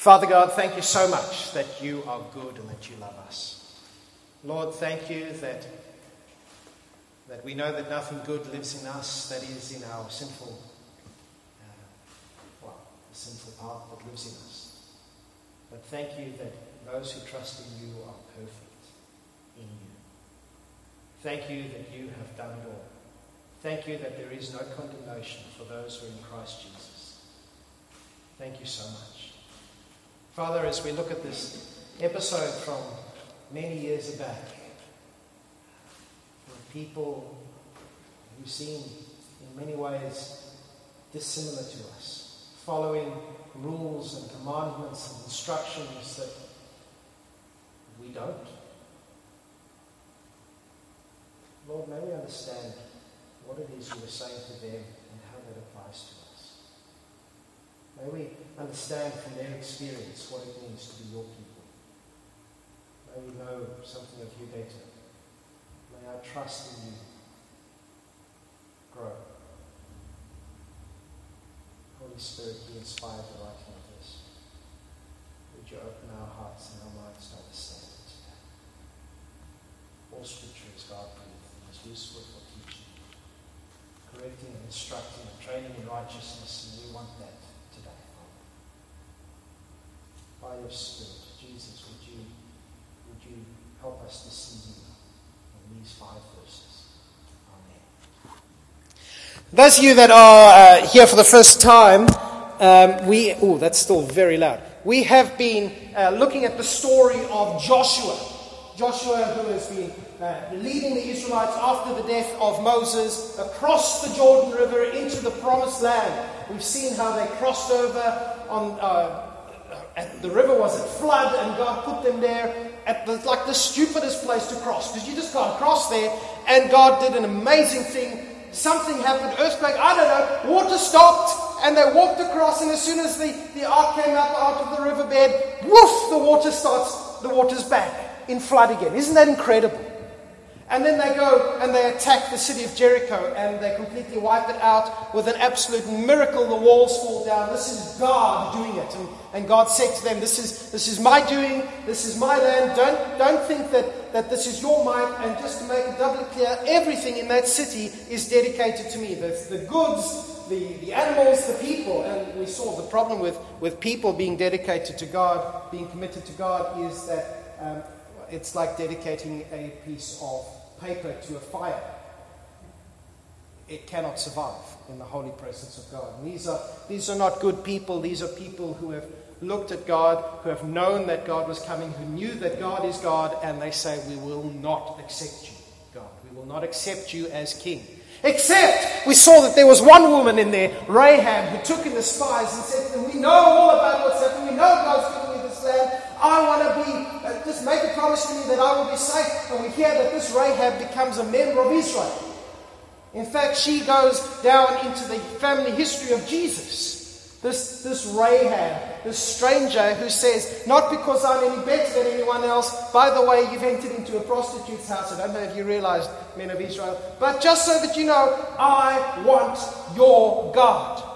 Father God, thank you so much that you are good and that you love us. Lord, thank you that, that we know that nothing good lives in us, that is in our sinful, uh, well, the sinful part that lives in us. But thank you that those who trust in you are perfect in you. Thank you that you have done it all. Thank you that there is no condemnation for those who are in Christ Jesus. Thank you so much. Father, as we look at this episode from many years back, people who seem in many ways dissimilar to us, following rules and commandments and instructions that we don't. Lord, may we understand what it is you are saying to them and how that applies to us. May we understand from their experience what it means to be your people. May we know something of you better. May our trust in you grow. Holy Spirit, be inspired the writing of this. Would you open our hearts and our minds to understand it today? All scripture is God breathed and is useful for teaching, correcting and instructing and training in righteousness, and we want that by your Spirit. Jesus, would you, would you help us to see you in these five verses? Amen. Those of you that are uh, here for the first time, um, we, oh, that's still very loud. We have been uh, looking at the story of Joshua. Joshua, who has been uh, leading the Israelites after the death of Moses across the Jordan River into the promised land. We've seen how they crossed over on, uh, the river was at flood, and God put them there at the, like the stupidest place to cross because you just can't cross there. And God did an amazing thing. Something happened, earthquake, I don't know. Water stopped, and they walked across. And as soon as the, the ark came up out of the riverbed, woof, the water starts, the water's back in flood again. Isn't that incredible? And then they go and they attack the city of Jericho and they completely wipe it out with an absolute miracle. The walls fall down. This is God doing it. And, and God said to them, this is, this is my doing. This is my land. Don't, don't think that, that this is your might. And just to make it doubly clear, everything in that city is dedicated to me. The, the goods, the, the animals, the people. And we saw the problem with, with people being dedicated to God, being committed to God, is that um, it's like dedicating a piece of paper to a fire, it cannot survive in the holy presence of God. And these are, these are not good people. These are people who have looked at God, who have known that God was coming, who knew that God is God, and they say, We will not accept you, God. We will not accept you as king. Except we saw that there was one woman in there, Rahab, who took in the spies and said, We know all about what's happening. We know God's giving you this land. I want to be, just make a promise to me that I will be safe. And we hear that this Rahab becomes a member of Israel. In fact, she goes down into the family history of Jesus. This, this Rahab, this stranger who says, Not because I'm any better than anyone else. By the way, you've entered into a prostitute's house. I don't know if you realized, men of Israel. But just so that you know, I want your God.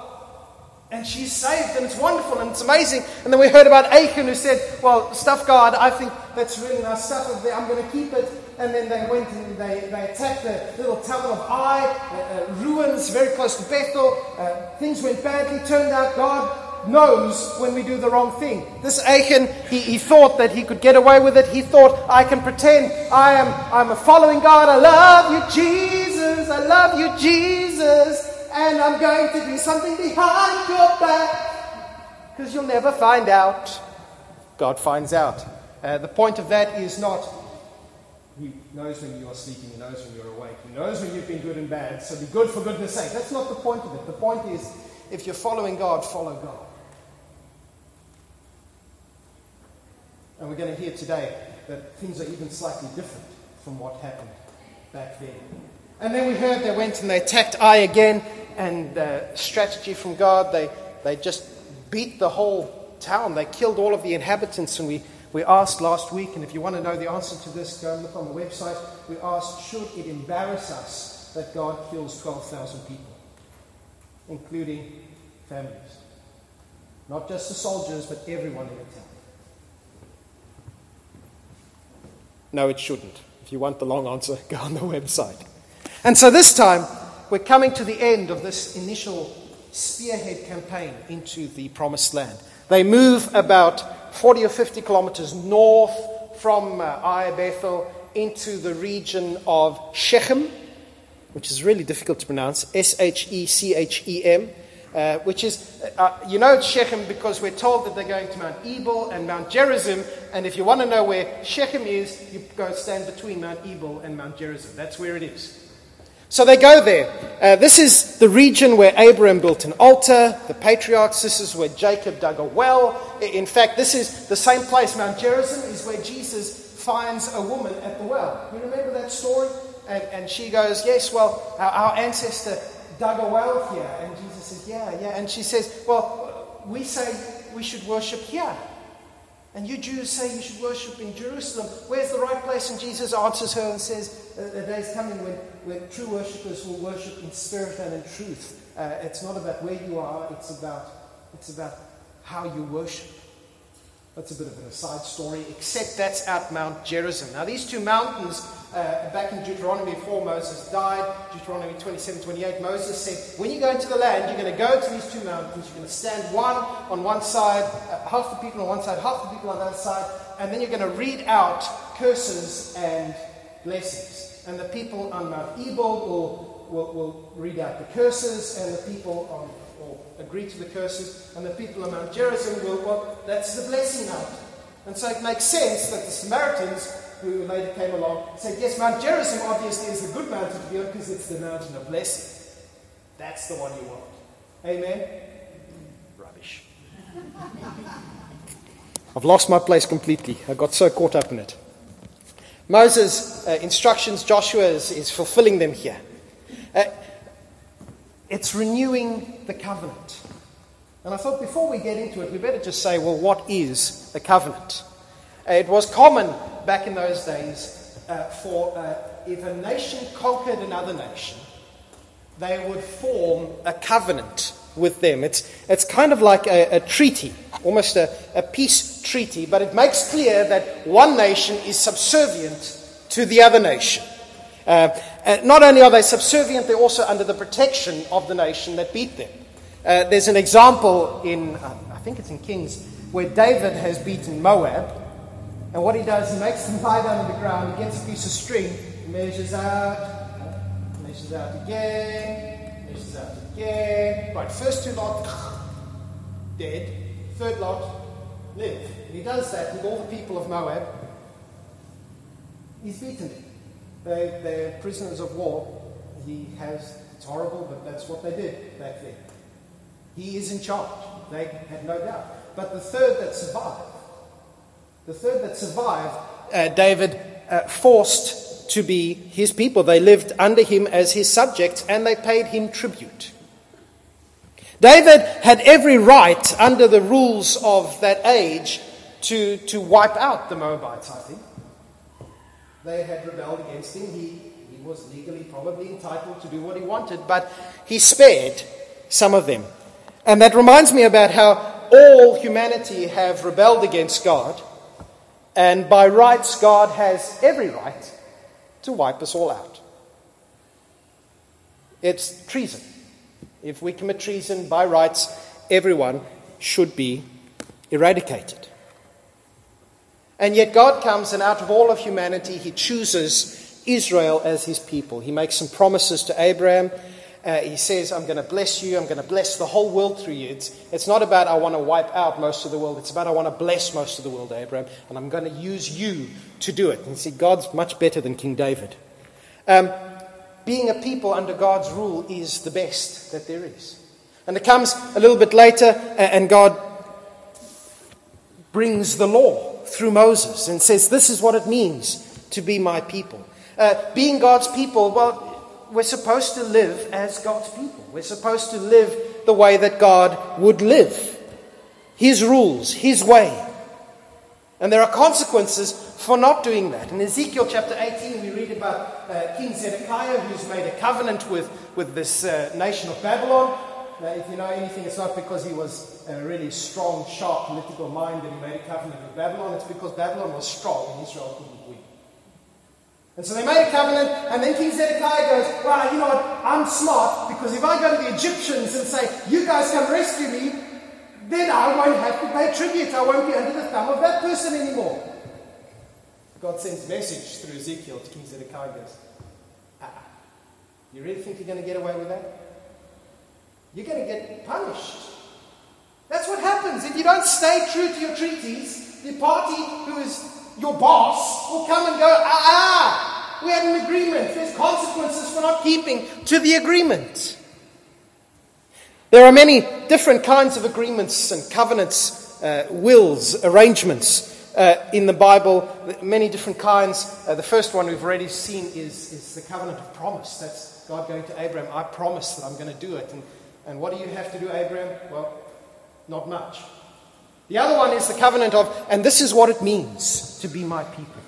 And she's saved, and it's wonderful, and it's amazing. And then we heard about Achan who said, Well, stuff God, I think that's really nice stuff there, I'm going to keep it. And then they went and they, they attacked the little town of Ai, uh, uh, ruins very close to Bethel. Uh, things went badly. Turned out God knows when we do the wrong thing. This Achan, he, he thought that he could get away with it. He thought, I can pretend I am I'm a following God. I love you, Jesus. I love you, Jesus and I'm going to do something behind your back because you'll never find out. God finds out. Uh, the point of that is not He knows when you are sleeping, He knows when you're awake, He knows when you've been good and bad, so be good for goodness sake. That's not the point of it. The point is if you're following God, follow God. And we're going to hear today that things are even slightly different from what happened back then. And then we heard they went and they attacked Ai again, and uh, strategy from God. They, they just beat the whole town. They killed all of the inhabitants. And we, we asked last week, and if you want to know the answer to this, go and look on the website. We asked, should it embarrass us that God kills 12,000 people, including families? Not just the soldiers, but everyone in the town. No, it shouldn't. If you want the long answer, go on the website. And so this time, we're coming to the end of this initial spearhead campaign into the promised land. They move about 40 or 50 kilometers north from uh, Ai Bethel into the region of Shechem, which is really difficult to pronounce S H E C H E M. Uh, which is, uh, you know it's Shechem because we're told that they're going to Mount Ebal and Mount Gerizim. And if you want to know where Shechem is, you go stand between Mount Ebal and Mount Gerizim. That's where it is. So they go there. Uh, this is the region where Abraham built an altar, the patriarchs. This is where Jacob dug a well. In fact, this is the same place, Mount Gerizim, is where Jesus finds a woman at the well. You remember that story? And, and she goes, Yes, well, our, our ancestor dug a well here. And Jesus says, Yeah, yeah. And she says, Well, we say we should worship here. And you Jews say you should worship in Jerusalem. Where's the right place? And Jesus answers her and says, The day's coming when, when true worshippers will worship in spirit and in truth. Uh, it's not about where you are, it's about, it's about how you worship. That's a bit of an aside story, except that's at Mount Gerizim. Now, these two mountains, uh, back in Deuteronomy 4, Moses died. Deuteronomy 27 28, Moses said, When you go into the land, you're going to go to these two mountains. You're going to stand one on one side, uh, half the people on one side, half the people on the other side, and then you're going to read out curses and blessings. And the people on Mount Ebal will, will, will read out the curses, and the people on agree to the curses, and the people on Mount Gerizim will, well, that's the blessing now. And so it makes sense that the Samaritans, who later came along, said, yes, Mount Gerizim obviously is the good mountain to be on because it's the mountain of blessing. That's the one you want. Amen? Rubbish. I've lost my place completely. I got so caught up in it. Moses' uh, instructions, Joshua is, is fulfilling them here. Uh, it's renewing the covenant. And I thought before we get into it, we better just say, well, what is a covenant? Uh, it was common back in those days uh, for uh, if a nation conquered another nation, they would form a covenant with them. It's, it's kind of like a, a treaty, almost a, a peace treaty, but it makes clear that one nation is subservient to the other nation. Uh, not only are they subservient, they're also under the protection of the nation that beat them. Uh, there's an example in, uh, I think it's in Kings, where David has beaten Moab. And what he does, he makes them lie down on the ground, he gets a piece of string, measures out, measures out again, measures out again. Yeah, right, first two lot, dead. Third lot, live. And he does that with all the people of Moab. He's beaten. They, they're prisoners of war. He has, it's horrible, but that's what they did back then. He is in charge. They had no doubt. But the third that survived, the third that survived, uh, David uh, forced to be his people. They lived under him as his subjects and they paid him tribute. David had every right under the rules of that age to, to wipe out the Moabites, I think. They had rebelled against him. He, he was legally probably entitled to do what he wanted, but he spared some of them. And that reminds me about how all humanity have rebelled against God, and by rights, God has every right to wipe us all out. It's treason. If we commit treason by rights, everyone should be eradicated. And yet God comes, and out of all of humanity, He chooses Israel as His people. He makes some promises to Abraham. Uh, he says, I'm going to bless you. I'm going to bless the whole world through you. It's, it's not about I want to wipe out most of the world. It's about I want to bless most of the world, Abraham. And I'm going to use you to do it. And see, God's much better than King David. Um, being a people under God's rule is the best that there is. And it comes a little bit later, and God brings the law through Moses and says, This is what it means to be my people. Uh, being God's people, well, we're supposed to live as God's people. We're supposed to live the way that God would live His rules, His way. And there are consequences for not doing that. In Ezekiel chapter 18, we read about uh, King Zedekiah who's made a covenant with, with this uh, nation of Babylon. uh, if you know anything, it's not because he was a really strong, sharp political mind that he made a covenant with Babylon. It's because Babylon was strong and Israel couldn't win. And so they made a covenant, and then King Zedekiah goes, Well, you know what? I'm smart because if I go to the Egyptians and say, You guys come rescue me, then I won't have to pay tribute. I won't be under the thumb of that person anymore. God sends message through Ezekiel to King Zedekiah goes, ah, You really think you're going to get away with that? You're going to get punished. That's what happens. If you don't stay true to your treaties, the party who is your boss will come and go, ah, ah, we had an agreement. There's consequences for not keeping to the agreement. There are many different kinds of agreements and covenants, uh, wills, arrangements uh, in the Bible, many different kinds. Uh, the first one we've already seen is, is the covenant of promise. That's God going to Abraham, I promise that I'm going to do it. And, and what do you have to do, Abraham? Well, not much. The other one is the covenant of, and this is what it means to be my people.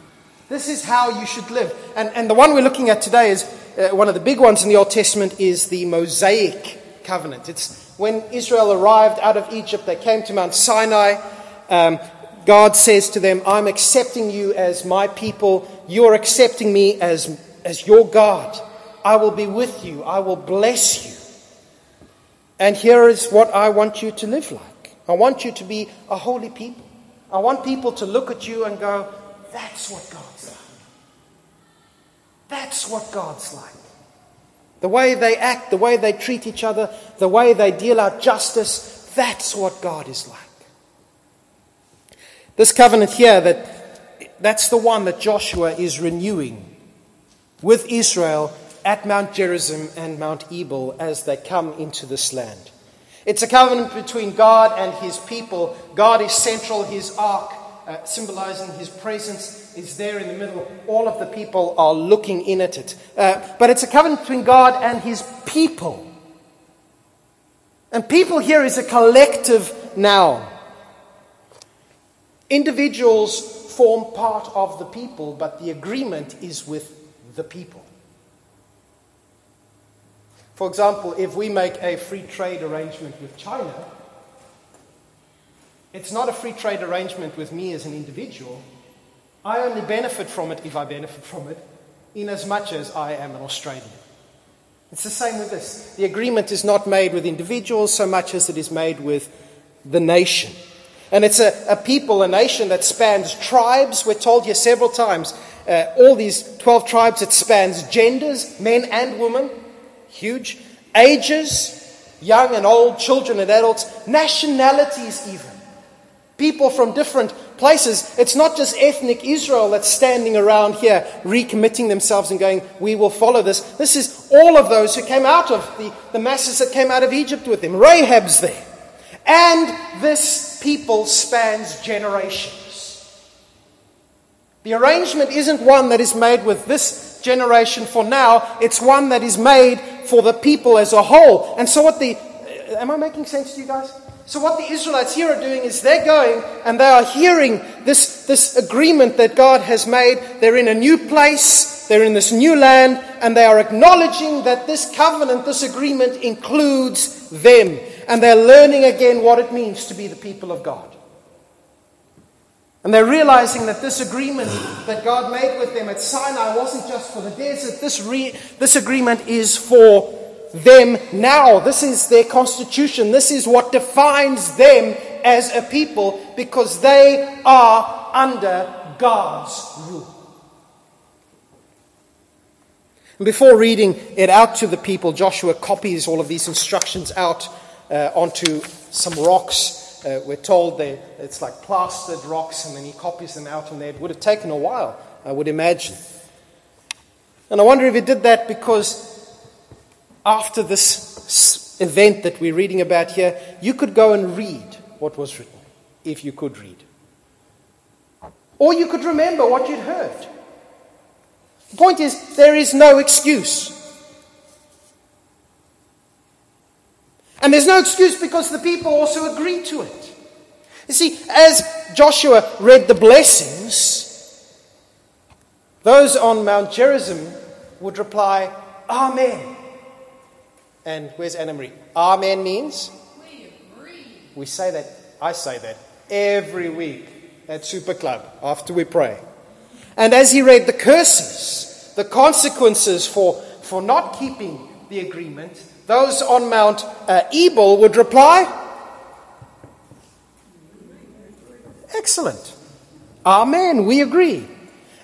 This is how you should live. And, and the one we're looking at today is uh, one of the big ones in the Old Testament is the Mosaic covenant. It's when Israel arrived out of Egypt, they came to Mount Sinai. Um, God says to them, I'm accepting you as my people. You're accepting me as, as your God. I will be with you. I will bless you. And here is what I want you to live like. I want you to be a holy people. I want people to look at you and go, that's what God's like. That's what God's like. The way they act, the way they treat each other, the way they deal out justice, that's what God is like. This covenant here, that, that's the one that Joshua is renewing with Israel at Mount Gerizim and Mount Ebal as they come into this land. It's a covenant between God and his people. God is central, his ark, uh, symbolizing his presence, is there in the middle. All of the people are looking in at it. Uh, but it's a covenant between God and his people. And people here is a collective noun. Individuals form part of the people, but the agreement is with the people. For example, if we make a free trade arrangement with China, it's not a free trade arrangement with me as an individual. I only benefit from it if I benefit from it, in as much as I am an Australian. It's the same with this. The agreement is not made with individuals so much as it is made with the nation. And it's a, a people, a nation that spans tribes. We're told here several times. Uh, all these 12 tribes, it spans genders, men and women huge. Ages, young and old, children and adults, nationalities, even. People from different places. It's not just ethnic Israel that's standing around here recommitting themselves and going, We will follow this. This is all of those who came out of the, the masses that came out of Egypt with him. Rahab's there. And this people spans generations. The arrangement isn't one that is made with this generation for now, it's one that is made for the people as a whole. And so, what the. Am I making sense to you guys? So, what the Israelites here are doing is they're going and they are hearing this, this agreement that God has made. They're in a new place, they're in this new land, and they are acknowledging that this covenant, this agreement includes them. And they're learning again what it means to be the people of God. And they're realizing that this agreement that God made with them at Sinai wasn't just for the desert. This, re- this agreement is for them now. This is their constitution. This is what defines them as a people because they are under God's rule. Before reading it out to the people, Joshua copies all of these instructions out uh, onto some rocks uh, we're told that it's like plastered rocks, and then he copies them out on there. It would have taken a while, I would imagine. And I wonder if he did that because after this event that we're reading about here, you could go and read what was written, if you could read. Or you could remember what you'd heard. The point is, there is no excuse. And there's no excuse because the people also agreed to it. You see, as Joshua read the blessings, those on Mount Gerizim would reply, Amen. And where's Anna Marie? Amen means? We agree. We say that, I say that every week at Super Club after we pray. And as he read the curses, the consequences for, for not keeping the agreement, those on Mount uh, Ebal would reply, Excellent. Amen. We agree.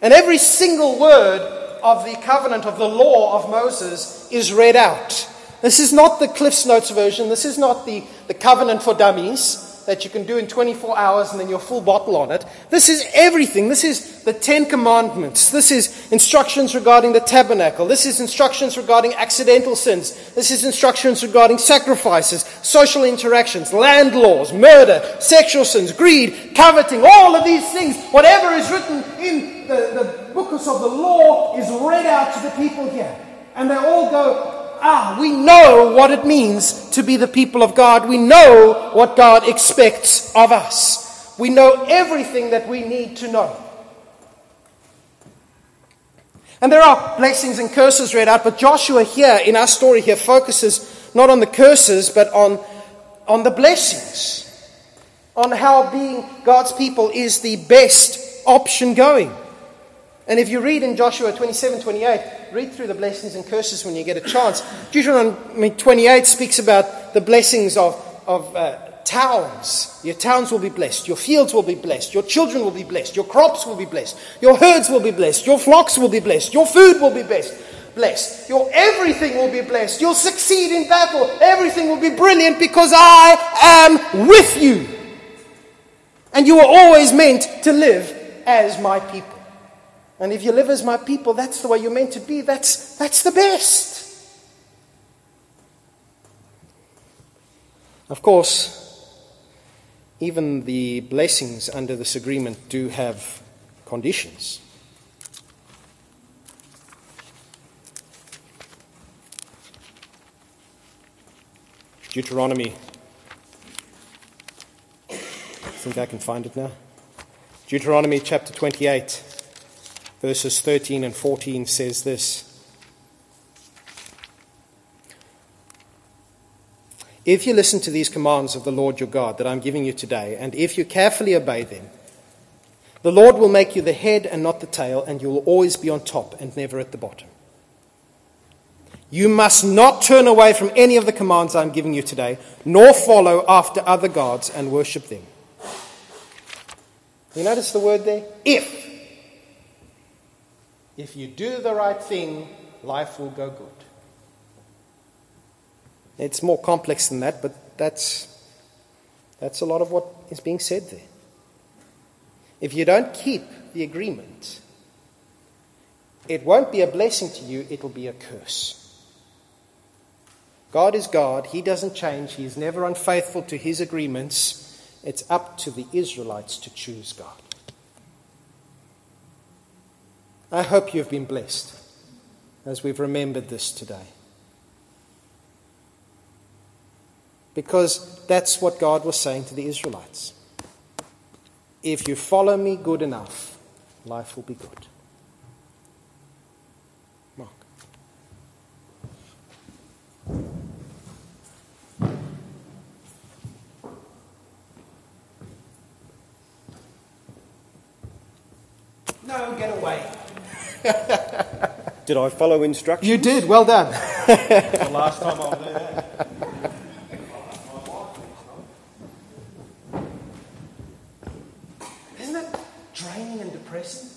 And every single word of the covenant of the law of Moses is read out. This is not the Cliff's Notes version. This is not the, the covenant for dummies that you can do in 24 hours and then your full bottle on it. This is everything. This is the Ten Commandments. This is instructions regarding the tabernacle. This is instructions regarding accidental sins. This is instructions regarding sacrifices, social interactions, land laws, murder, sexual sins, greed, coveting, all of these things. Whatever is written in the, the books of the law is read out to the people here. And they all go, ah, we know what it means to be the people of God. We know what God expects of us. We know everything that we need to know. And there are blessings and curses read out, but Joshua here in our story here focuses not on the curses, but on, on the blessings, on how being God's people is the best option going. And if you read in Joshua 27 28, read through the blessings and curses when you get a chance. Deuteronomy 28 speaks about the blessings of, of uh, towns. Your towns will be blessed. Your fields will be blessed. Your children will be blessed. Your crops will be blessed. Your herds will be blessed. Your flocks will be blessed. Your food will be blessed. Blessed. Your everything will be blessed. You'll succeed in battle. Everything will be brilliant because I am with you. And you are always meant to live as my people. And if you live as my people, that's the way you're meant to be. That's, that's the best. Of course, even the blessings under this agreement do have conditions. Deuteronomy. I think I can find it now. Deuteronomy chapter 28 verses 13 and 14 says this If you listen to these commands of the Lord your God that I'm giving you today, and if you carefully obey them, the Lord will make you the head and not the tail, and you will always be on top and never at the bottom. You must not turn away from any of the commands I'm giving you today, nor follow after other gods and worship them. You notice the word there? If. If you do the right thing, life will go good. It's more complex than that, but that's, that's a lot of what is being said there. If you don't keep the agreement, it won't be a blessing to you, it'll be a curse. God is God. He doesn't change. He is never unfaithful to his agreements. It's up to the Israelites to choose God. I hope you've been blessed as we've remembered this today. Because that's what God was saying to the Israelites. If you follow me good enough, life will be good. Mark. No, get away. did I follow instructions? You did. Well done. the last time I'll do that. Isn't that draining and depressing?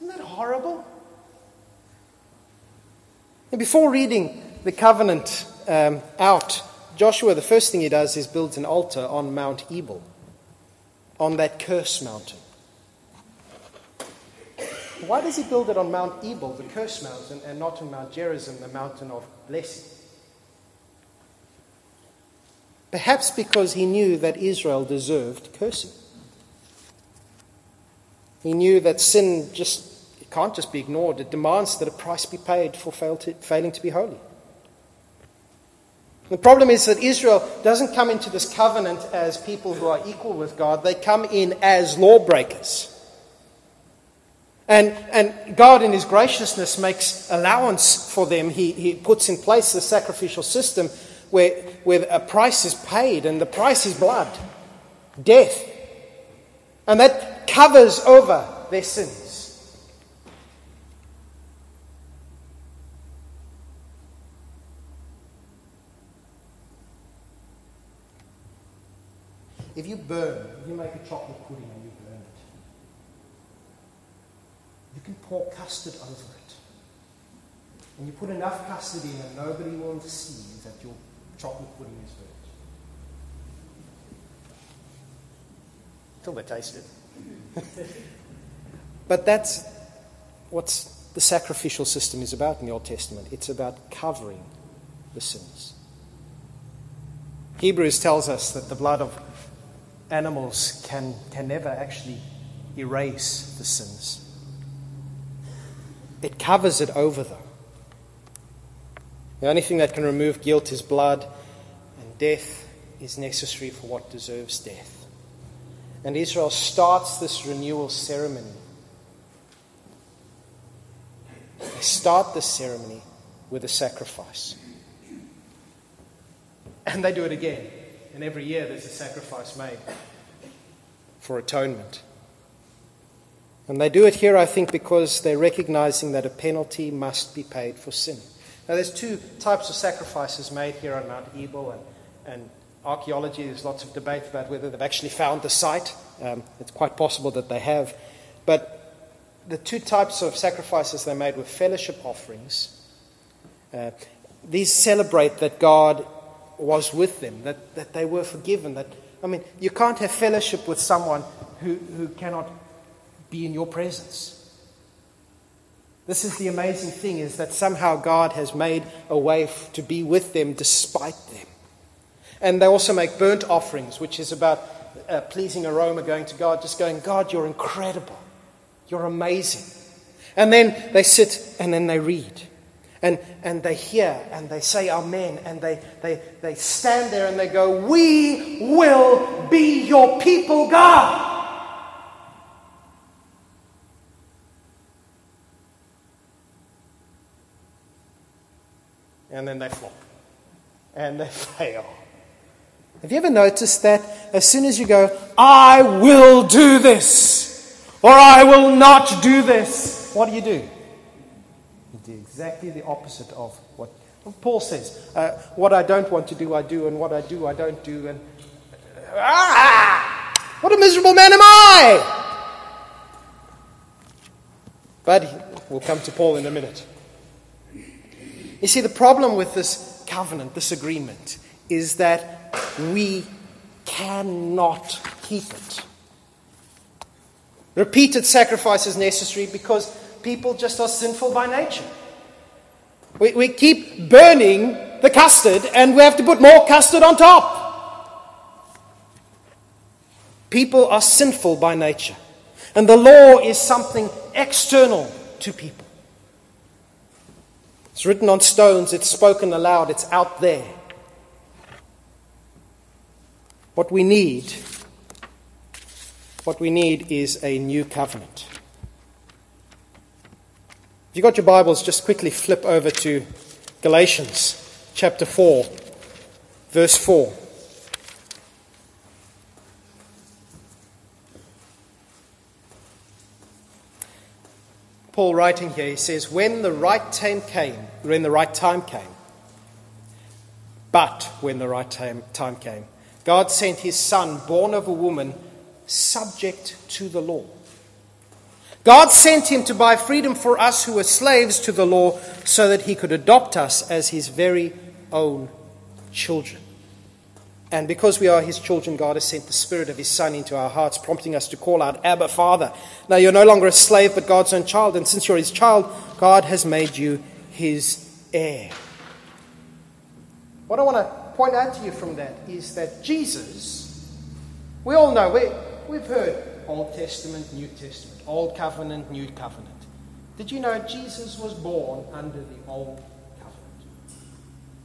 Isn't that horrible? And before reading the covenant um, out, Joshua, the first thing he does is builds an altar on Mount Ebal, on that curse mountain. Why does he build it on Mount Ebal, the curse mountain, and not on Mount Gerizim, the mountain of blessing? Perhaps because he knew that Israel deserved cursing. He knew that sin just can't just be ignored. It demands that a price be paid for to, failing to be holy. The problem is that Israel doesn't come into this covenant as people who are equal with God. They come in as lawbreakers. And, and God, in His graciousness, makes allowance for them. He, he puts in place the sacrificial system where, where a price is paid, and the price is blood, death. And that covers over their sins. If you burn, you make a chocolate pudding and you burn it, you can pour custard over it. And you put enough custard in and nobody will see that your chocolate pudding is burnt. Until they taste it. but that's what the sacrificial system is about in the Old Testament. It's about covering the sins. Hebrews tells us that the blood of animals can, can never actually erase the sins. It covers it over, though. The only thing that can remove guilt is blood, and death is necessary for what deserves death. And Israel starts this renewal ceremony. They start this ceremony with a sacrifice. And they do it again. And every year there's a sacrifice made for atonement. And they do it here, I think, because they're recognizing that a penalty must be paid for sin. Now, there's two types of sacrifices made here on Mount Ebal, and, and archaeology, there's lots of debate about whether they've actually found the site. Um, it's quite possible that they have. But the two types of sacrifices they made were fellowship offerings. Uh, these celebrate that God was with them, that, that they were forgiven. That I mean, you can't have fellowship with someone who, who cannot be in your presence. This is the amazing thing is that somehow God has made a way to be with them despite them. And they also make burnt offerings, which is about a pleasing aroma going to God, just going, God, you're incredible. You're amazing. And then they sit and then they read and, and they hear and they say amen and they, they, they stand there and they go, We will be your people, God. And then they flop and they fail. Have you ever noticed that as soon as you go, I will do this, or I will not do this, what do you do? You do exactly the opposite of what Paul says. Uh, what I don't want to do, I do, and what I do, I don't do. And ah, what a miserable man am I! But we'll come to Paul in a minute. You see, the problem with this covenant, this agreement, is that we cannot keep it. Repeated sacrifice is necessary because people just are sinful by nature. We, we keep burning the custard and we have to put more custard on top. People are sinful by nature. And the law is something external to people. It's written on stones, it's spoken aloud, it's out there. What we need, what we need is a new covenant. If you've got your Bibles, just quickly flip over to Galatians chapter 4, verse 4. Paul writing here, he says, When the right time came, when the right time came, but when the right time, came, God sent his son, born of a woman, subject to the law God sent him to buy freedom for us who were slaves to the law so that he could adopt us as his very own children. And because we are his children, God has sent the Spirit of his Son into our hearts, prompting us to call out, Abba, Father. Now you're no longer a slave, but God's own child. And since you're his child, God has made you his heir. What I want to point out to you from that is that Jesus, we all know, we, we've heard Old Testament, New Testament, Old Covenant, New Covenant. Did you know Jesus was born under the Old Covenant?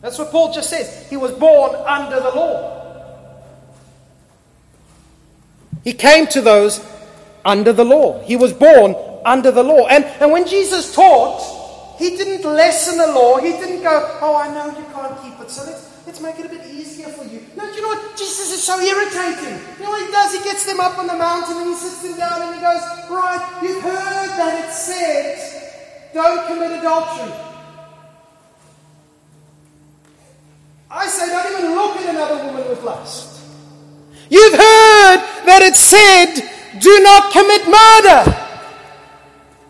That's what Paul just says. He was born under the law. He came to those under the law. He was born under the law. And, and when Jesus taught, he didn't lessen the law. He didn't go, oh, I know you can't keep it, so let's, let's make it a bit easier for you. No, you know what? Jesus is so irritating. You know what he does? He gets them up on the mountain and he sits them down and he goes, right, you've heard that it said, don't commit adultery. I say, don't even look at another woman with lust. You've heard that it said, do not commit murder.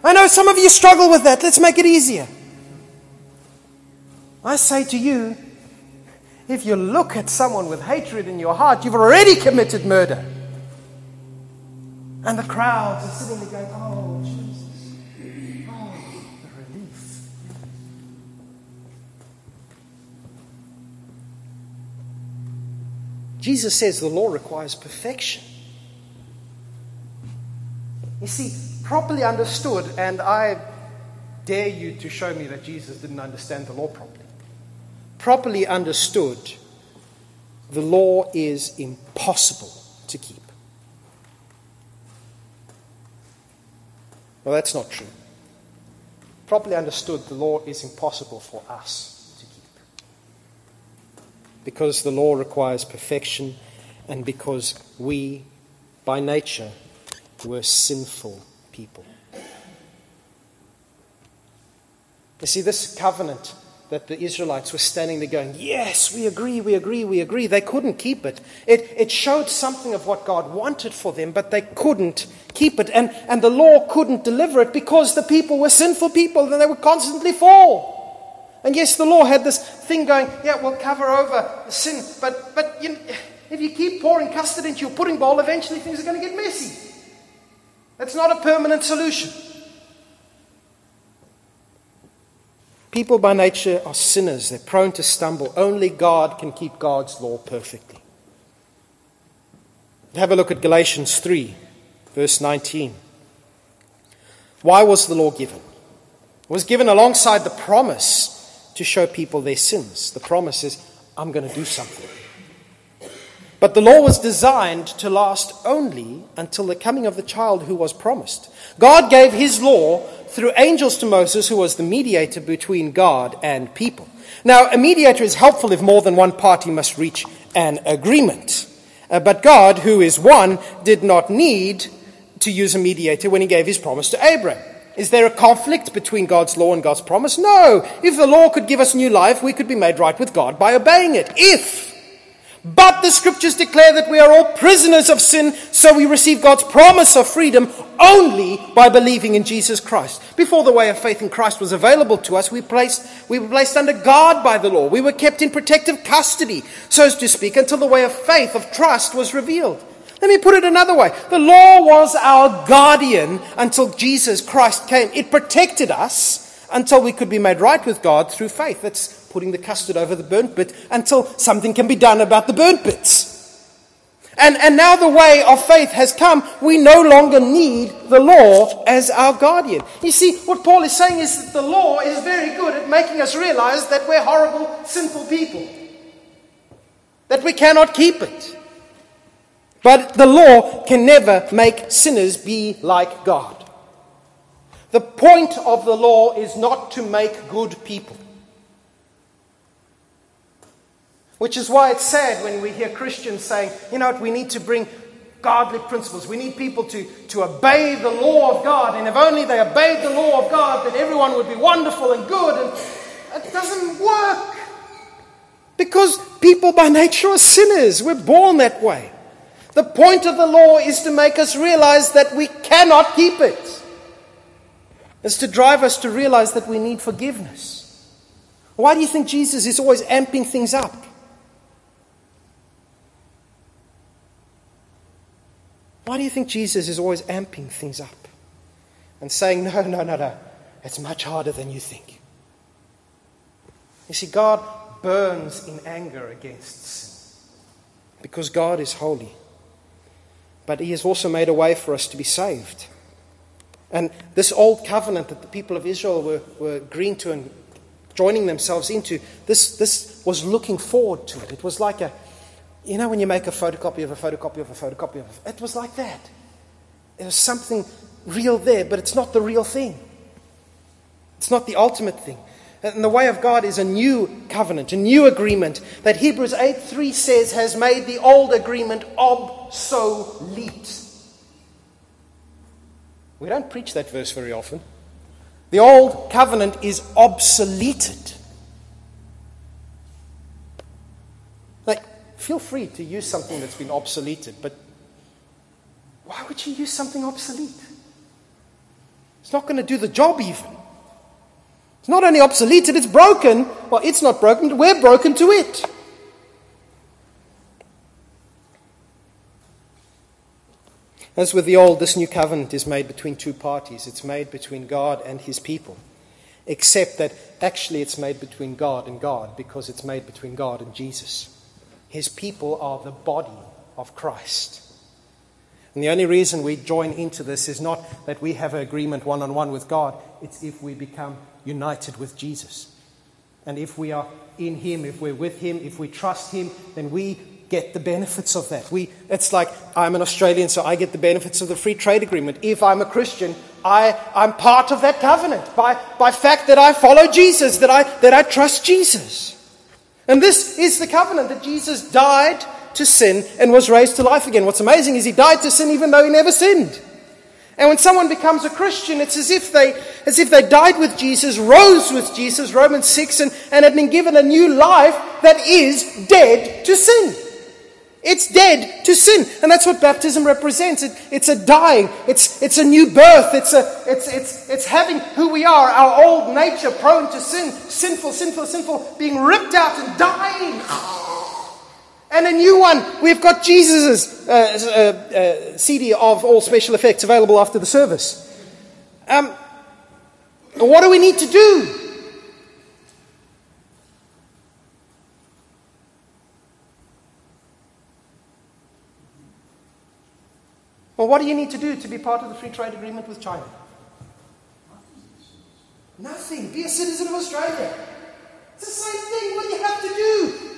I know some of you struggle with that. Let's make it easier. I say to you, if you look at someone with hatred in your heart, you've already committed murder. And the crowds are sitting there going, oh, Jesus says the law requires perfection. You see, properly understood, and I dare you to show me that Jesus didn't understand the law properly. Properly understood, the law is impossible to keep. Well, that's not true. Properly understood, the law is impossible for us. Because the law requires perfection, and because we, by nature, were sinful people. You see, this covenant that the Israelites were standing there going, Yes, we agree, we agree, we agree. They couldn't keep it. It, it showed something of what God wanted for them, but they couldn't keep it. And, and the law couldn't deliver it because the people were sinful people and they would constantly fall. And yes, the law had this thing going, Yeah, we'll cover over the sin. But, but you if you keep pouring custard into your pudding bowl, eventually things are going to get messy. That's not a permanent solution. People by nature are sinners, they're prone to stumble. Only God can keep God's law perfectly. Have a look at Galatians 3, verse 19. Why was the law given? It was given alongside the promise to show people their sins. The promise is, I'm going to do something. But the law was designed to last only until the coming of the child who was promised. God gave his law through angels to Moses, who was the mediator between God and people. Now, a mediator is helpful if more than one party must reach an agreement. Uh, but God, who is one, did not need to use a mediator when he gave his promise to Abraham. Is there a conflict between God's law and God's promise? No. If the law could give us new life, we could be made right with God by obeying it. If but the scriptures declare that we are all prisoners of sin, so we receive God's promise of freedom only by believing in Jesus Christ. Before the way of faith in Christ was available to us, we, placed, we were placed under guard by the law. We were kept in protective custody, so as to speak, until the way of faith, of trust, was revealed. Let me put it another way. The law was our guardian until Jesus Christ came. It protected us until we could be made right with God through faith. That's putting the custard over the burnt bit until something can be done about the burnt bits. And, and now the way of faith has come. We no longer need the law as our guardian. You see, what Paul is saying is that the law is very good at making us realize that we're horrible, sinful people. That we cannot keep it. But the law can never make sinners be like God. The point of the law is not to make good people. Which is why it's sad when we hear Christians saying, you know what, we need to bring godly principles. We need people to, to obey the law of God. And if only they obeyed the law of God, then everyone would be wonderful and good. And it doesn't work. Because people by nature are sinners. We're born that way. The point of the law is to make us realize that we cannot keep it. It's to drive us to realize that we need forgiveness. Why do you think Jesus is always amping things up? Why do you think Jesus is always amping things up and saying, no, no, no, no, it's much harder than you think? You see, God burns in anger against sin because God is holy. But He has also made a way for us to be saved. And this old covenant that the people of Israel were, were agreeing to and joining themselves into, this, this was looking forward to it. It was like a, you know, when you make a photocopy of a photocopy of a photocopy of a, it was like that. It was something real there, but it's not the real thing. It's not the ultimate thing. And the way of God is a new covenant, a new agreement that Hebrews 8 3 says has made the old agreement obsolete. We don't preach that verse very often. The old covenant is obsoleted. Like, feel free to use something that's been obsoleted, but why would you use something obsolete? It's not going to do the job, even. It's not only obsoleted, it's broken. Well, it's not broken, we're broken to it. As with the old, this new covenant is made between two parties. It's made between God and his people. Except that actually it's made between God and God because it's made between God and Jesus. His people are the body of Christ. And the only reason we join into this is not that we have an agreement one on one with God, it's if we become united with Jesus. And if we are in Him, if we're with Him, if we trust Him, then we get the benefits of that. We, it's like I'm an Australian, so I get the benefits of the free trade agreement. If I'm a Christian, I, I'm part of that covenant by, by fact that I follow Jesus, that I, that I trust Jesus. And this is the covenant that Jesus died to sin and was raised to life again. What's amazing is he died to sin even though he never sinned. And when someone becomes a Christian, it's as if they, as if they died with Jesus, rose with Jesus, Romans 6, and, and had been given a new life that is dead to sin. It's dead to sin. And that's what baptism represents. It, it's a dying. It's, it's a new birth. It's, a, it's, it's, it's having who we are, our old nature prone to sin, sinful, sinful, sinful, being ripped out and dying. And a new one. We've got Jesus' uh, uh, uh, CD of all special effects available after the service. Um, what do we need to do? Well, what do you need to do to be part of the free trade agreement with China? Nothing. Be a citizen of Australia. It's the same thing. What do you have to do?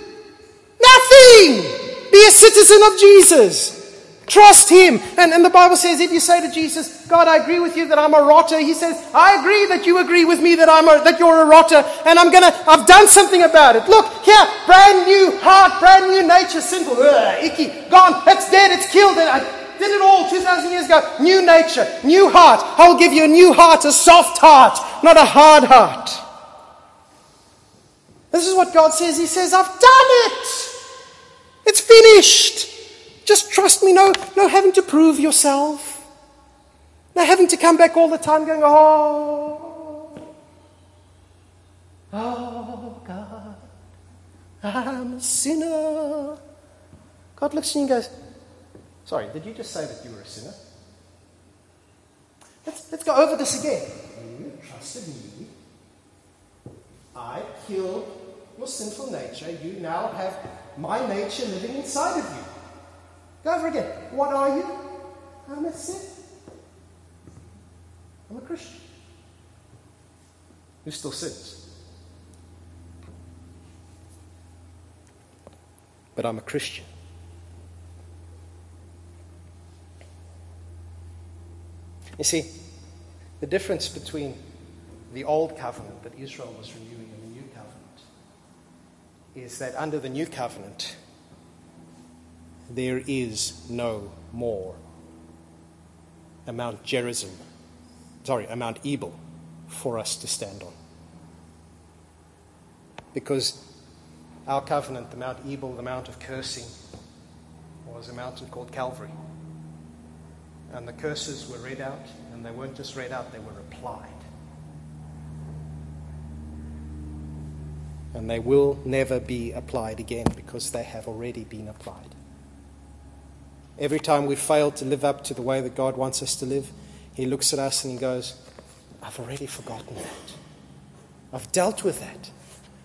Nothing. Be a citizen of Jesus. Trust Him. And, and the Bible says if you say to Jesus, God, I agree with you that I'm a rotter, He says, I agree that you agree with me that, I'm a, that you're a rotter, and I'm gonna, I've done something about it. Look, here, brand new heart, brand new nature, sinful, ugh, icky, gone, it's dead, it's killed, and I, did it all 2,000 years ago. New nature, new heart. I will give you a new heart, a soft heart, not a hard heart. This is what God says. He says, I've done it. It's finished. Just trust me. No, no having to prove yourself. No having to come back all the time going, oh, oh, God, I'm a sinner. God looks at you and goes, Sorry, did you just say that you were a sinner? Let's, let's go over this again. You trusted me. I killed your sinful nature. You now have my nature living inside of you. Go over again. What are you? I'm a sinner. I'm a Christian. Who still sins? But I'm a Christian. You see, the difference between the old covenant that Israel was renewing and the new covenant is that under the new covenant, there is no more a Mount Gerizim, sorry, a Mount Ebal for us to stand on. Because our covenant, the Mount Ebal, the Mount of Cursing, was a mountain called Calvary. And the curses were read out, and they weren't just read out, they were applied. And they will never be applied again because they have already been applied. Every time we fail to live up to the way that God wants us to live, He looks at us and He goes, I've already forgotten that. I've dealt with that.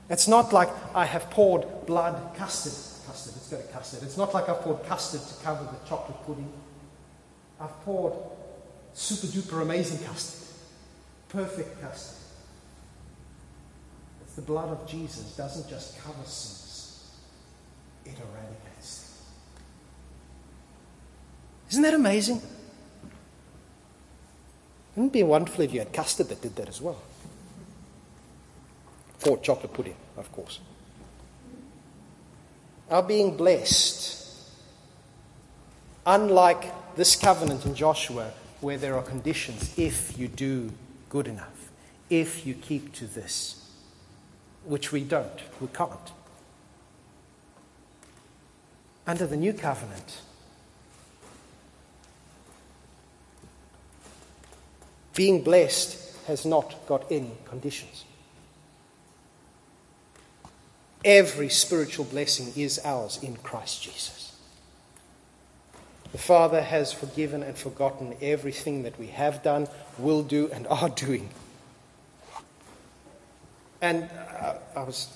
It's not like I have poured blood custard. Custard, it's got a custard. It's not like I've poured custard to cover the chocolate pudding. I've poured super duper amazing custard, perfect custard. The blood of Jesus doesn't just cover sins, it eradicates them. Isn't that amazing? Wouldn't it be wonderful if you had custard that did that as well? For chocolate pudding, of course. Our being blessed, unlike this covenant in Joshua, where there are conditions if you do good enough, if you keep to this, which we don't, we can't. Under the new covenant, being blessed has not got any conditions. Every spiritual blessing is ours in Christ Jesus. The Father has forgiven and forgotten everything that we have done, will do, and are doing. And uh, I was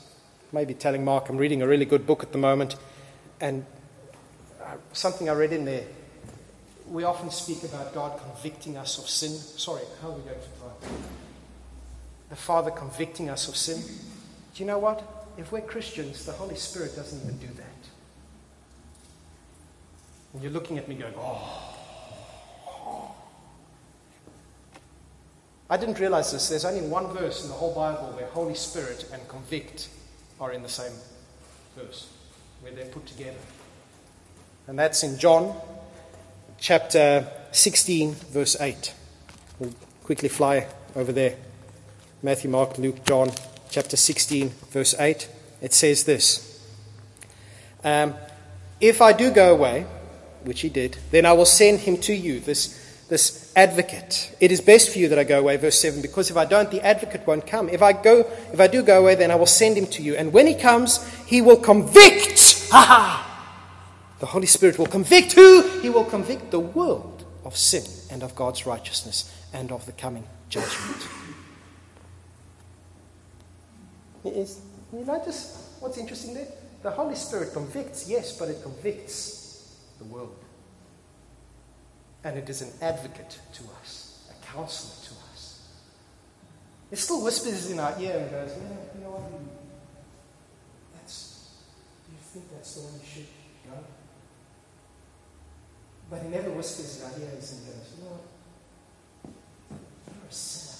maybe telling Mark, I'm reading a really good book at the moment, and uh, something I read in there. We often speak about God convicting us of sin. Sorry, how are we going to try? The Father convicting us of sin. Do you know what? If we're Christians, the Holy Spirit doesn't even do that. And you're looking at me going, oh. I didn't realize this. There's only one verse in the whole Bible where Holy Spirit and convict are in the same verse, where they're put together. And that's in John chapter 16, verse 8. We'll quickly fly over there. Matthew, Mark, Luke, John, chapter 16, verse 8. It says this um, If I do go away, which he did, then I will send him to you, this this advocate. It is best for you that I go away, verse 7, because if I don't, the advocate won't come. If I go, if I do go away, then I will send him to you. And when he comes, he will convict. Ha ha! The Holy Spirit will convict who? He will convict the world of sin and of God's righteousness and of the coming judgment. Is, you notice what's interesting there? The Holy Spirit convicts, yes, but it convicts the world. And it is an advocate to us, a counselor to us. It still whispers in our ear and goes, yeah, you know what? That's, do you think that's the way you should go? But he never whispers in our ears and goes, you know what? You're a sinner.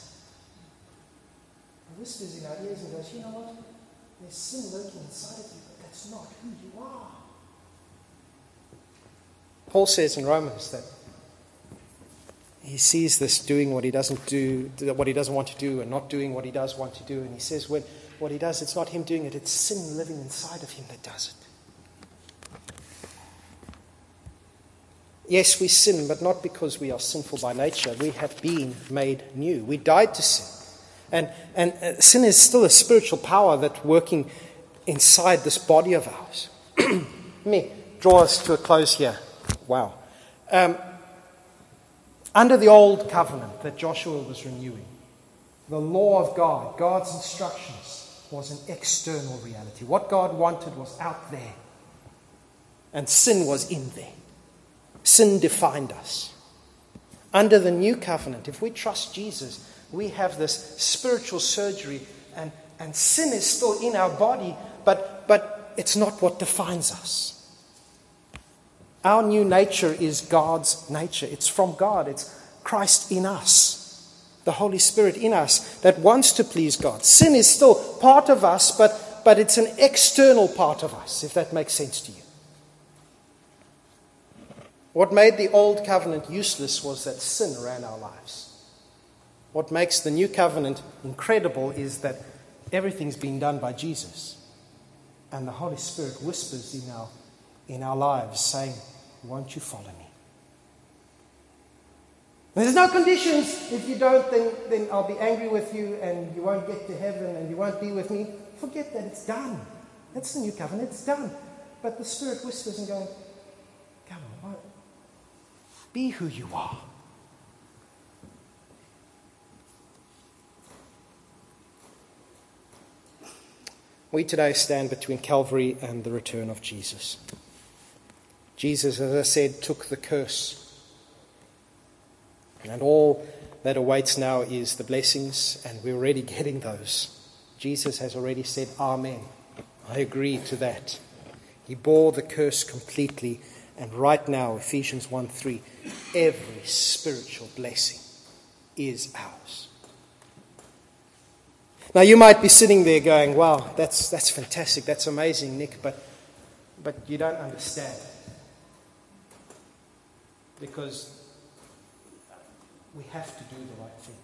He whispers in our ears and goes, you know what? There's sin lurking inside of you, but that's not who you are. Paul says in Romans that he sees this doing what he doesn't do, what he doesn't want to do, and not doing what he does want to do. And he says, when what he does, it's not him doing it, it's sin living inside of him that does it. Yes, we sin, but not because we are sinful by nature. We have been made new. We died to sin. And, and uh, sin is still a spiritual power that's working inside this body of ours. Let me draw us to a close here. Wow. Um, under the old covenant that Joshua was renewing, the law of God, God's instructions, was an external reality. What God wanted was out there, and sin was in there. Sin defined us. Under the new covenant, if we trust Jesus, we have this spiritual surgery, and, and sin is still in our body, but, but it's not what defines us. Our new nature is God's nature. It's from God. It's Christ in us, the Holy Spirit in us that wants to please God. Sin is still part of us, but, but it's an external part of us, if that makes sense to you. What made the old covenant useless was that sin ran our lives. What makes the new covenant incredible is that everything's been done by Jesus. And the Holy Spirit whispers in our, in our lives, saying, Won't you follow me? There's no conditions. If you don't, then, then I'll be angry with you and you won't get to heaven and you won't be with me. Forget that. It's done. That's the new covenant. It's done. But the Spirit whispers and goes, Come on, be who you are. We today stand between Calvary and the return of Jesus. Jesus, as I said, took the curse. And all that awaits now is the blessings, and we're already getting those. Jesus has already said, Amen. I agree to that. He bore the curse completely, and right now, Ephesians 1 3, every spiritual blessing is ours. Now, you might be sitting there going, wow, that's, that's fantastic, that's amazing, Nick, but, but you don't understand. Because we have to do the right thing.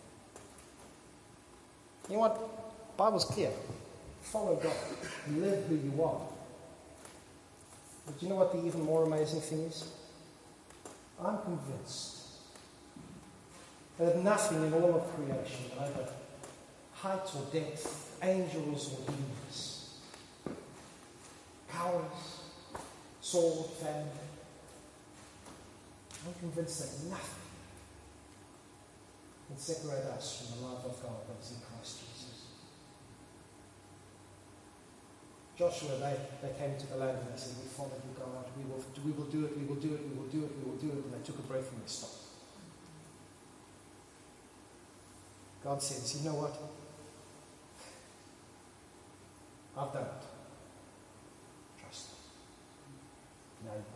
You know what? Bible's clear. Follow God. Live who you are. But you know what the even more amazing thing is? I'm convinced that nothing in all of creation, either height or depth, angels or demons, powers, sword, family, I'm convinced that nothing can separate us from the love of God that is in Christ Jesus. Joshua, they, they came to the land and they said, We follow you, God. We will, we will do it, we will do it, we will do it, we will do it. And they took a breath and they stopped. God says, You know what? I've done it. Trust me. Now